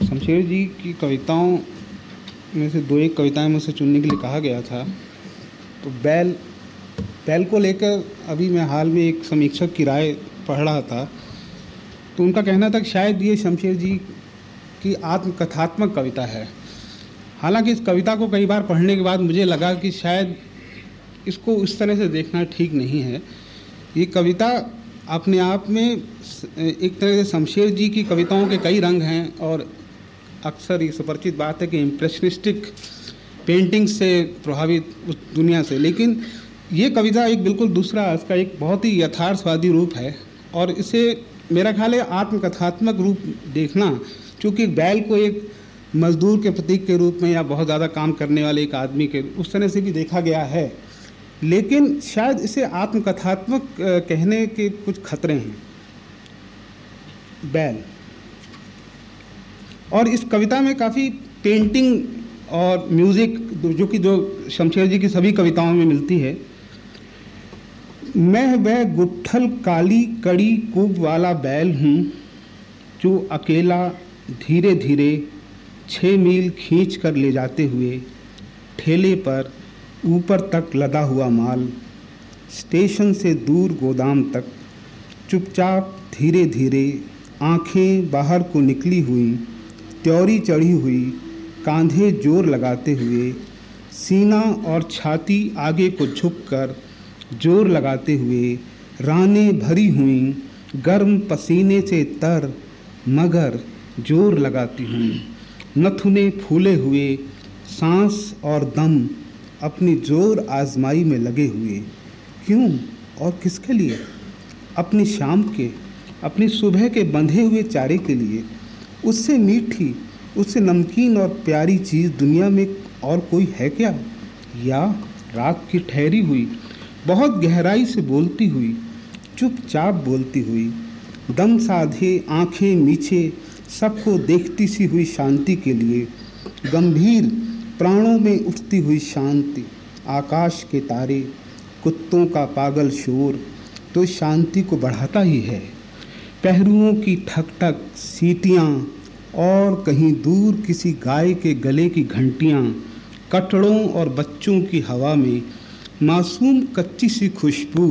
शमशेर जी की कविताओं में से दो एक कविताएँ मुझसे चुनने के लिए कहा गया था। तो बैल बैल को लेकर अभी मैं हाल में एक समीक्षक की राय पढ़ रहा था। तो उनका कहना था कि शायद ये शमशेर जी की आत्मकथात्मक कविता है। हालाँकि इस कविता को कई बार पढ़ने के बाद मुझे लगा कि शायद इसको उस तरह से देखना ठीक नहीं है। ये कविता अपने आप में एक तरह से शमशेर जी की कविताओं के कई रंग हैं और अक्सर ये सुपरिचित बात है कि इम्प्रेशनिस्टिक पेंटिंग से प्रभावित उस दुनिया से। लेकिन ये कविता एक बिल्कुल दूसरा, इसका एक बहुत ही यथार्थवादी रूप है और इसे मेरा ख्याल है आत्मकथात्मक रूप देखना, क्योंकि बैल को एक मजदूर के प्रतीक के रूप में या बहुत ज़्यादा काम करने वाले एक आदमी के उस तरह से भी देखा गया है। लेकिन शायद इसे आत्मकथात्मक कहने के कुछ खतरे हैं। बैल। और इस कविता में काफ़ी पेंटिंग और म्यूज़िक जो कि जो शमशेर जी की सभी कविताओं में मिलती है। मैं वह गुट्ठल काली कड़ी कूब वाला बैल हूँ, जो अकेला धीरे धीरे छः मील खींच कर ले जाते हुए ठेले पर ऊपर तक लदा हुआ माल, स्टेशन से दूर गोदाम तक चुपचाप धीरे धीरे आँखें बाहर को निकली हुई। त्योरी चढ़ी हुई कांधे ज़ोर लगाते हुए सीना और छाती आगे को झुककर ज़ोर लगाते हुए रानें भरी हुई, गर्म पसीने से तर, मगर ज़ोर लगाती हुई। नथुने फूले हुए सांस और दम अपनी ज़ोर आजमाई में लगे हुए। क्यों और किसके लिए? अपनी शाम के, अपनी सुबह के बंधे हुए चारे के लिए। उससे मीठी, उससे नमकीन और प्यारी चीज़ दुनिया में और कोई है क्या? या रात की ठहरी हुई, बहुत गहराई से बोलती हुई, चुपचाप बोलती हुई, दम साधे, आँखें मीछे सबको देखती सी हुई शांति के लिए, गंभीर, प्राणों में उठती हुई शांति, आकाश के तारे, कुत्तों का पागल शोर तो शांति को बढ़ाता ही है। पहरुओं की ठक ठक सीटियाँ और कहीं दूर किसी गाय के गले की घंटियाँ, कटड़ों और बच्चों की हवा में मासूम कच्ची सी खुशबू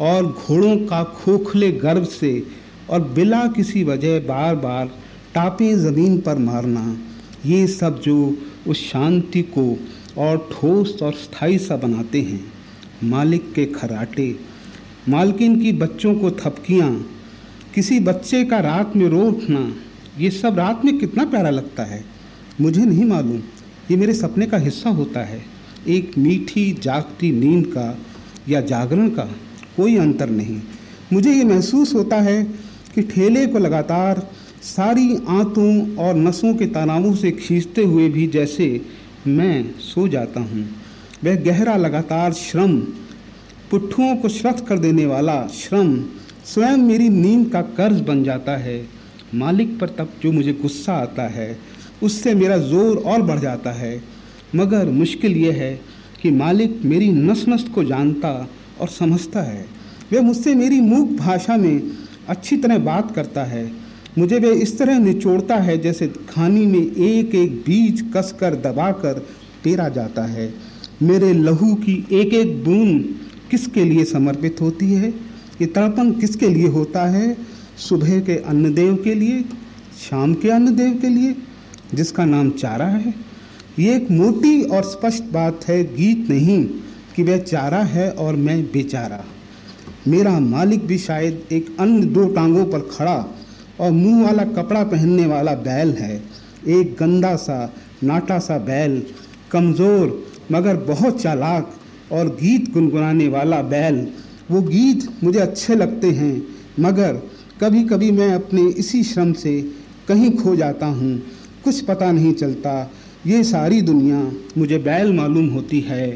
और घोड़ों का खोखले गर्व से और बिला किसी वजह बार बार टापे ज़मीन पर मारना, ये सब जो उस शांति को और ठोस और स्थायी सा बनाते हैं। मालिक के खराटे, मालकिन की बच्चों को थपकियाँ किसी बच्चे का रात में रो उठना, ये सब रात में कितना प्यारा लगता है। मुझे नहीं मालूम ये मेरे सपने का हिस्सा होता है। एक मीठी, जागती नींद का या जागरण का कोई अंतर नहीं। मुझे ये महसूस होता है कि ठेले को लगातार सारी आंतों और नसों के तनावों से खींचते हुए भी जैसे मैं सो जाता हूँ। वह गहरा लगातार श्रम, पुट्ठुओं को श्रथ कर देने वाला श्रम स्वयं मेरी नींद का कर्ज बन जाता है। मालिक पर तब जो मुझे गुस्सा आता है, उससे मेरा ज़ोर और बढ़ जाता है। मगर मुश्किल यह है कि मालिक मेरी नस नस को जानता और समझता है। वह मुझसे मेरी मूक भाषा में अच्छी तरह बात करता है। मुझे वे इस तरह निचोड़ता है जैसे खानी में एक एक बीज कसकर दबाकर पेरा जाता है। मेरे लहू की एक एक बूंद किसके लिए समर्पित होती है? ये तड़पन किसके लिए होता है? सुबह के अन्नदेव के लिए, शाम के अन्नदेव के लिए, जिसका नाम चारा है। ये एक मोटी और स्पष्ट बात है, गीत नहीं कि वह चारा है और मैं बेचारा। मेरा मालिक भी शायद एक अन्य दो टांगों पर खड़ा और मुँह वाला कपड़ा पहनने वाला बैल है। एक गंदा सा, नाटा सा बैल, कमज़ोर, मगर बहुत चालाक और गीत गुनगुनाने वाला बैल वो गीत मुझे अच्छे लगते हैं, मगर कभी कभी मैं अपने इसी श्रम से कहीं खो जाता हूँ। कुछ पता नहीं चलता, ये सारी दुनिया मुझे बैल मालूम होती है।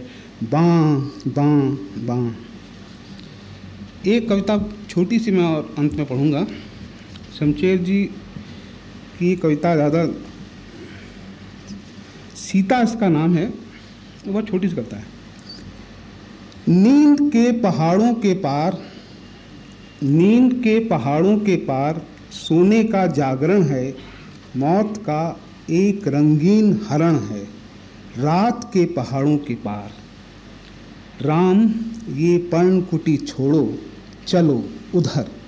बाँ बाँ बाँ। एक कविता छोटी सी मैं और अंत में पढ़ूँगा। शमशेर जी की कविता ज़्यादा सीता इसका नाम है, वो बहुत छोटी सी कविता है। नींद के पहाड़ों के पार, नींद के पहाड़ों के पार सोने का जागरण है, मौत का एक रंगीन हरण है, रात के पहाड़ों के पार। राम, ये पर्ण कुटी छोड़ो, चलो उधर।